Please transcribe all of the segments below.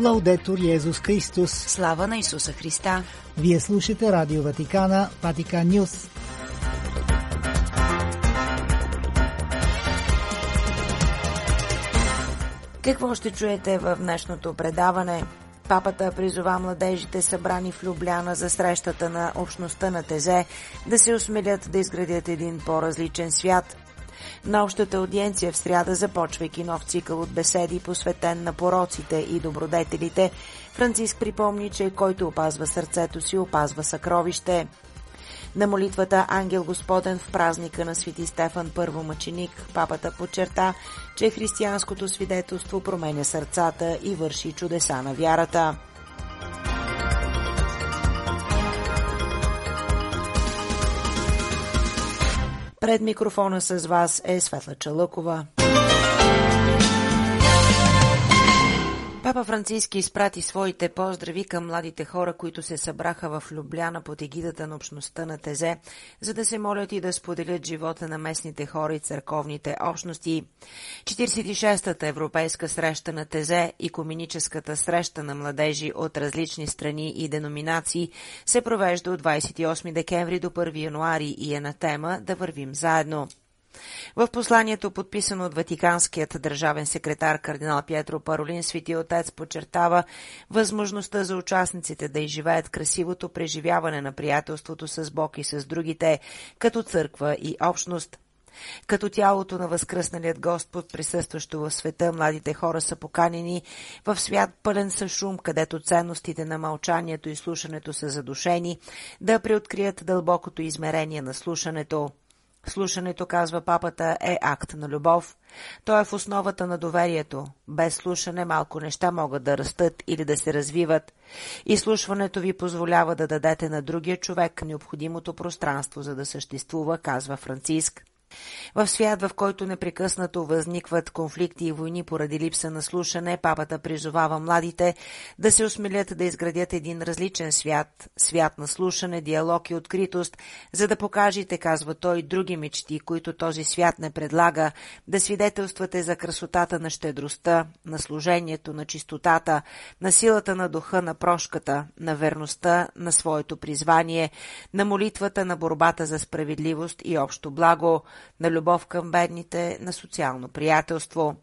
Лаудетор Йезус Христос. Слава на Исуса Христа. Вие слушате Радио Ватикана, Ватикан Нюс. Какво ще чуете в днешното предаване? Папата призова младежите събрани в Любляна за срещата на общността на Тезе да се осмелят да изградят един по-различен свят. На общата аудиенция в сряда, започвайки нов цикъл от беседи, посветен на пороците и добродетелите, Франциск припомни, че който опазва сърцето си, опазва съкровище. На молитвата Ангел Господен в празника на Свети Стефан Първомъченик, папата подчерта, че християнското свидетелство променя сърцата и върши чудеса на вярата. Пред микрофона с вас е Светла Чалъкова. Папа Франциски изпрати своите поздрави към младите хора, които се събраха в Любляна под егидата на общността на Тезе, за да се молят и да споделят живота на местните хора и църковните общности. 46-та европейска среща на Тезе и комуническата среща на младежи от различни страни и деноминации се провежда от 28 декември до 1 януари и е на тема «Да вървим заедно». В посланието, подписано от Ватиканският държавен секретар кардинал Пьетро Паролин, Свети Отец подчертава възможността за участниците да изживеят красивото преживяване на приятелството с Бог и с другите, като църква и общност. Като тялото на възкръсналият Господ, присъстващо в света, младите хора са поканени в свят пълен със шум, където ценностите на мълчанието и слушането са задушени, да преоткрият дълбокото измерение на слушането. Слушането, казва папата, е акт на любов. То е в основата на доверието. Без слушане малко неща могат да растат или да се развиват. И слушването ви позволява да дадете на другия човек необходимото пространство, за да съществува, казва Франциск. В свят, в който непрекъснато възникват конфликти и войни поради липса на слушане, папата призовава младите да се осмелят да изградят един различен свят, свят на слушане, диалог и откритост, за да покажете, казва той, други мечти, които този свят не предлага, да свидетелствате за красотата на щедростта, на служението, на чистотата, на силата на духа, на прошката, на верността, на своето призвание, на молитвата, на борбата за справедливост и общо благо, на любов към бедните, на социално приятелство.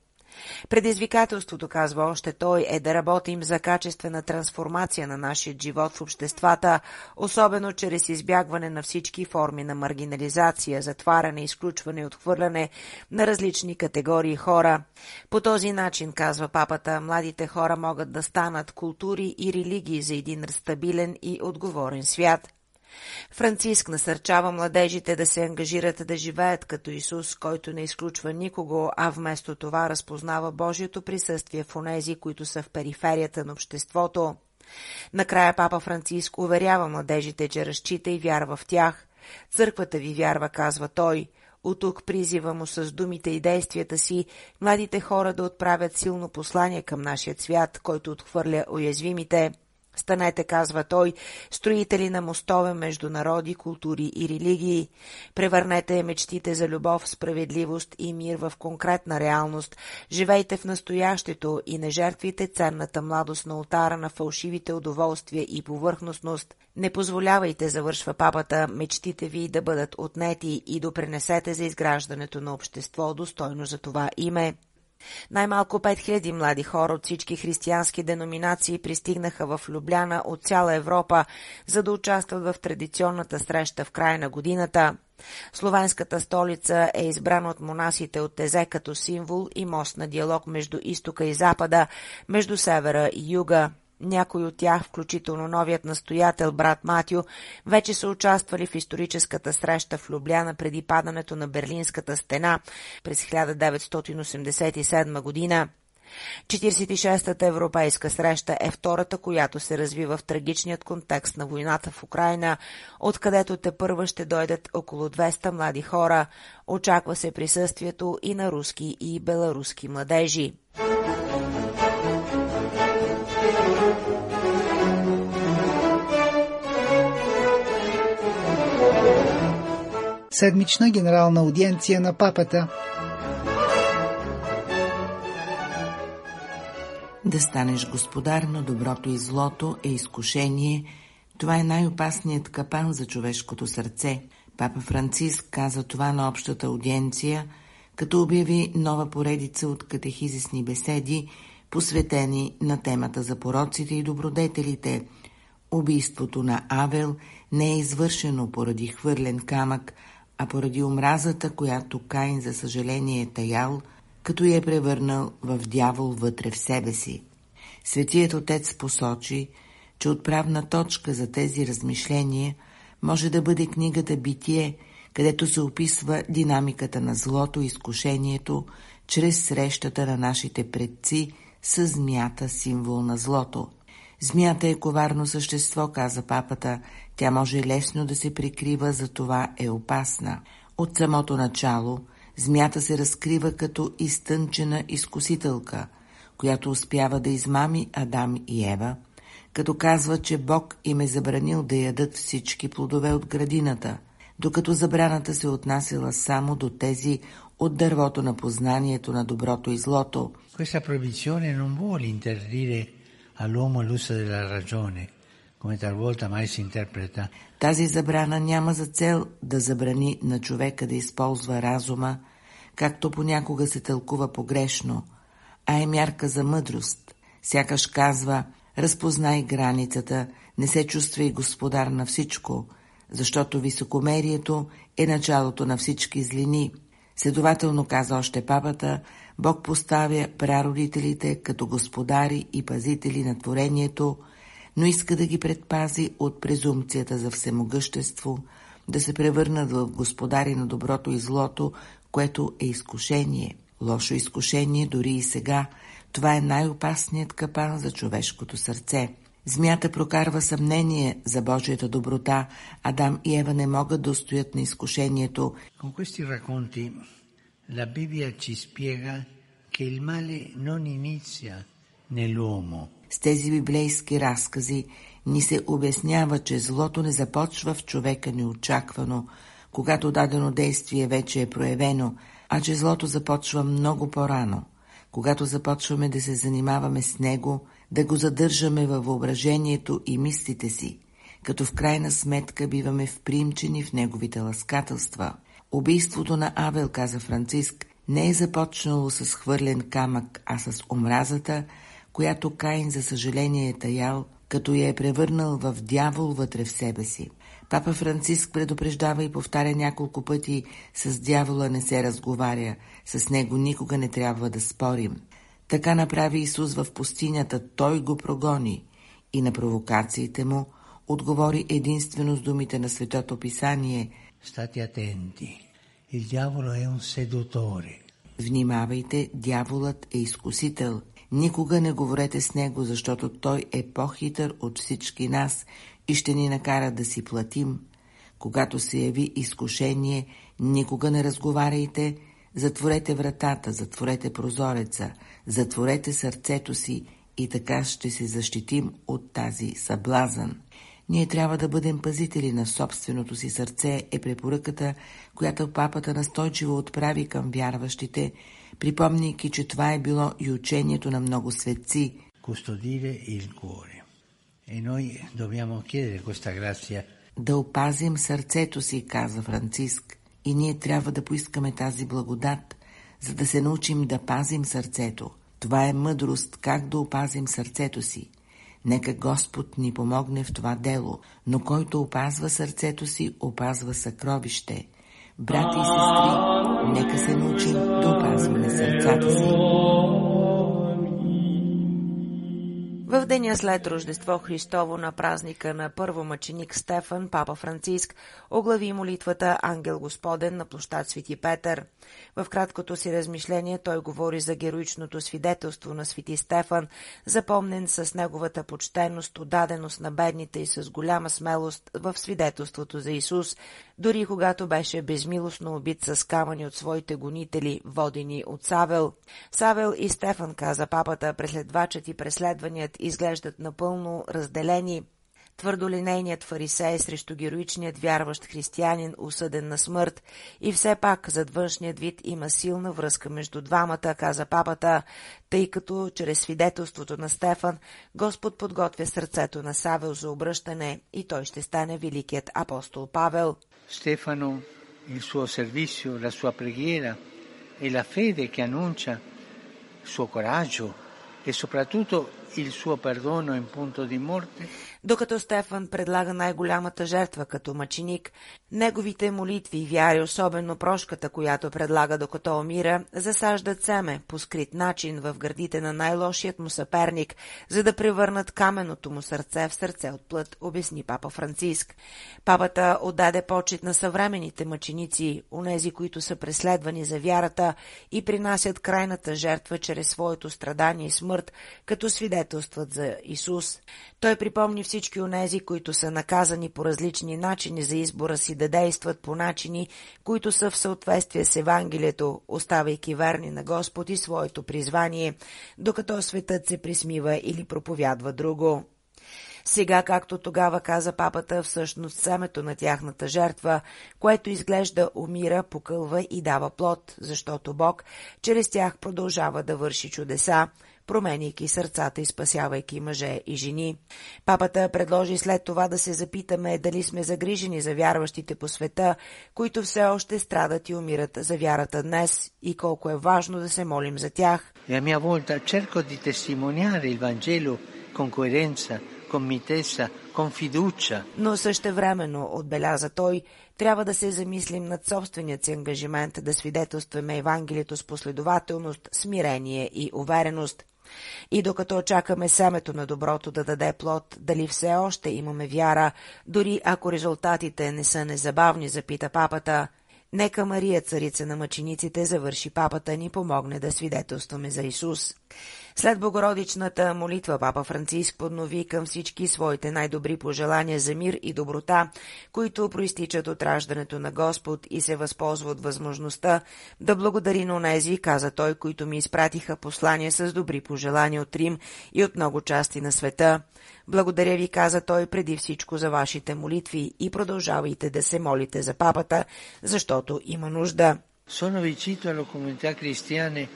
Предизвикателството, казва още той, е да работим за качествена трансформация на нашия живот в обществата, особено чрез избягване на всички форми на маргинализация, затваряне, изключване и отхвърляне на различни категории хора. По този начин, казва папата, младите хора могат да станат култури и религии за един стабилен и отговорен свят – Франциск насърчава младежите да се ангажират да живеят като Исус, който не изключва никого, а вместо това разпознава Божието присъствие в онези, които са в периферията на обществото. Накрая папа Франциск уверява младежите, че разчита и вярва в тях. Църквата ви вярва, казва той. От тук призива му с думите и действията си младите хора да отправят силно послание към нашия свят, който отхвърля уязвимите – Станете, казва той, строители на мостове между народи, култури и религии. Превърнете мечтите за любов, справедливост и мир в конкретна реалност. Живейте в настоящето и не жертвите ценната младост на ултара на фалшивите удоволствия и повърхностност. Не позволявайте, завършва папата, мечтите ви да бъдат отнети и допренесете за изграждането на общество достойно за това име. Най-малко 5000 млади хора от всички християнски деноминации пристигнаха в Любляна от цяла Европа, за да участват в традиционната среща в края на годината. Словенската столица е избрана от монасите от Тезе като символ и мост на диалог между изтока и запада, между севера и юга. Някои от тях, включително новият настоятел брат Матио, вече са участвали в историческата среща в Любляна преди падането на Берлинската стена през 1987 година. 46-та европейска среща е втората, която се развива в трагичният контекст на войната в Украина, откъдето те първа ще дойдат около 200 млади хора. Очаква се присъствието и на руски и беларуски младежи. Седмична генерална аудиенция на папата. Да станеш господар на доброто и злото е изкушение. Това е най-опасният капан за човешкото сърце. Папа Франциск каза това на общата аудиенция, като обяви нова поредица от катехизисни беседи, посветени на темата за пороците и добродетелите. Убийството на Авел не е извършено поради хвърлен камък, а поради омразата, която Каин за съжаление е таял – като я е превърнал в дявол вътре в себе си. Светият отец посочи, че отправна точка за тези размишления може да бъде книгата Битие, където се описва динамиката на злото и изкушението чрез срещата на нашите предци с змията, символ на злото. Змията е коварно същество, каза папата, тя може лесно да се прикрива, за това е опасна. От самото начало – Змята се разкрива като изтънчена изкусителка, която успява да измами Адам и Ева, като казва, че Бог им е забранил да ядат всички плодове от градината, докато забраната се отнасяла само до тези от дървото на познанието на доброто и злото. Questa proibizione non vuole interdire all'uomo l'uso della ragione, come talvolta mai si interpreta. Тази забрана няма за цел да забрани на човека да използва разума, както понякога се тълкува погрешно, а е мярка за мъдрост. Сякаш казва, разпознай границата, не се чувствай господар на всичко, защото високомерието е началото на всички злини. Следователно, каза още папата, Бог поставя прародителите като господари и пазители на творението, но иска да ги предпази от презумцията за всемогъщество, да се превърнат в господари на доброто и злото, което е изкушение. Лошо изкушение дори и сега. Това е най-опасният капан за човешкото сърце. Змята прокарва съмнение за Божията доброта. Адам и Ева не могат да устоят на изкушението. Con questi racconti la Bibbia ci spiega che il male non inizia nell'uomo. С тези библейски разкази ни се обяснява, че злото не започва в човека неочаквано, когато дадено действие вече е проявено, а че злото започва много по-рано, когато започваме да се занимаваме с него, да го задържаме във въображението и мислите си, като в крайна сметка биваме впримчени в неговите ласкателства. Убийството на Авел, каза Франциск, не е започнало с хвърлен камък, а с омразата, която Каин за съжаление е таял, като я е превърнал в дявол вътре в себе си. Папа Франциск предупреждава и повтаря няколко пъти с дявола не се разговаря, с него никога не трябва да спорим. Така направи Исус в пустинята, той го прогони и на провокациите му отговори единствено с думите на Светото Писание Стати атенти, il diavolo è un seduttore. Внимавайте, дяволът е изкусител. Никога не говорете с него, защото той е по-хитър от всички нас и ще ни накара да си платим. Когато се яви изкушение, никога не разговаряйте, затворете вратата, затворете прозореца, затворете сърцето си и така ще се защитим от тази съблазън. Ние трябва да бъдем пазители на собственото си сърце е препоръката, която папата настойчиво отправи към вярващите, припомняйки, че това е било и учението на много светци. Кустодире il cuore. E noi dobbiamo chiedere questa grazia. Да опазим сърцето си, каза Франциск, и ние трябва да поискаме тази благодат, за да се научим да пазим сърцето. Това е мъдрост как да опазим сърцето си. Нека Господ ни помогне в това дело, но който опазва сърцето си, опазва съкровище. Брати и сестри, нека се научим да опазваме сърцата си. В деня след Рождество Христово на празника на първомъченик Стефан, папа Франциск оглави молитвата Ангел Господен на площад Свети Петър. В краткото си размишление той говори за героичното свидетелство на Свети Стефан, запомнен с неговата почтеност, отдаденост на бедните и с голяма смелост в свидетелството за Исус, дори когато беше безмилостно убит с камъни от своите гонители, водени от Савел. Савел и Стефан, каза папата, преследвачът и преследваният изглеждат напълно разделени. твърдолинейният фарисей срещу героичният вярващ християнин, осъден на смърт. И все пак зад външният вид има силна връзка между двамата, каза папата, тъй като чрез свидетелството на Стефан Господ подготвя сърцето на Савел за обръщане и той ще стане великият апостол Павел. Стефано, il suo servizio, la sua preghiera e la fede che annuncia, il suo coraggio e soprattutto il suo perdono in punto di morte? Докато Стефан предлага най-голямата жертва като мъченик, неговите молитви и вяри, особено прошката, която предлага докато умира, засаждат семе по скрит начин в гърдите на най-лошият му съперник, за да превърнат каменото му сърце в сърце от плът, обясни папа Франциск. Папата отдаде почет на съвременните мъченици, унези, които са преследвани за вярата и принасят крайната жертва чрез своето страдание и смърт, като свидетелстват за Исус. Той припомни всички онези, които са наказани по различни начини за избора си да действат по начини, които са в съответствие с Евангелието, оставайки верни на Господ и своето призвание, докато светът се присмива или проповядва друго. Сега, както тогава каза папата, всъщност семето на тяхната жертва, което изглежда умира, покълва и дава плод, защото Бог чрез тях продължава да върши чудеса, променяйки сърцата и спасявайки мъже и жени. Папата предложи след това да се запитаме дали сме загрижени за вярващите по света, които все още страдат и умират за вярата днес и колко е важно да се молим за тях. И a mia volta cerco di testimoniare il Vangelo con coerenza, con mitezza, con fiducia. Но същевременно, отбеляза той, трябва да се замислим над собственият си ангажимент да свидетелстваме Евангелието с последователност, смирение и увереност. И докато очакаме семето на доброто да даде плод, дали все още имаме вяра, дори ако резултатите не са незабавни, запита папата, Нека Мария, царица на мъчениците, завърши папата ни помогне да свидетелстваме за Исус. След богородичната молитва папа Франциск поднови към всички своите най-добри пожелания за мир и доброта, които проистичат от раждането на Господ и се възползва от възможността да благодари на онези, каза той, които ми изпратиха послания с добри пожелания от Рим и от много части на света. Благодаря ви, каза той, преди всичко за вашите молитви и продължавайте да се молите за папата, защото има нужда. Sono vicino alle comunità cristiane.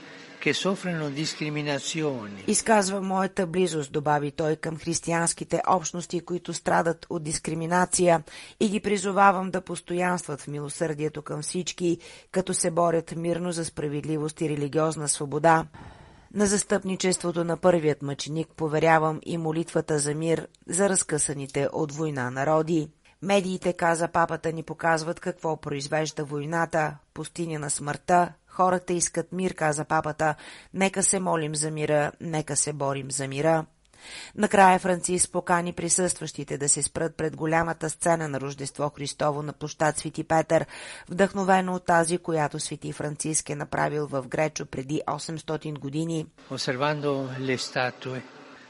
Изказва моята близост, добави той към християнските общности, които страдат от дискриминация и ги призовавам да постоянстват в милосърдието към всички, като се борят мирно за справедливост и религиозна свобода. На застъпничеството на първият мъченик поверявам и молитвата за мир за разкъсаните от война народи. Медиите, каза папата, ни показват какво произвежда войната, пустиня на смъртта. Хората искат мир, каза папата. Нека се молим за мира, нека се борим за мира. Накрая Франциск покани присъстващите да се спрат пред голямата сцена на Рождество Христово на площад Свети Петър, вдъхновено от тази, която Свети Франциск е направил в Гречо преди 800 години. Osservando le statue,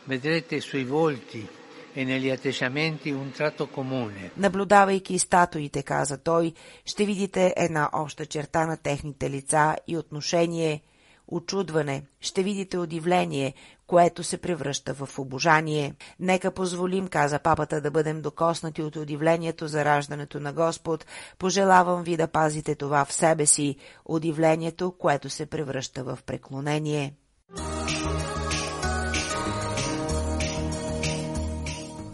vedrete sui volti e. Наблюдавайки статуите, каза той, ще видите една обща черта на техните лица и отношение, очудване, ще видите удивление, което се превръща в обожание. Нека позволим, каза папата, да бъдем докоснати от удивлението за раждането на Господ. Пожелавам ви да пазите това в себе си, удивлението, което се превръща в преклонение.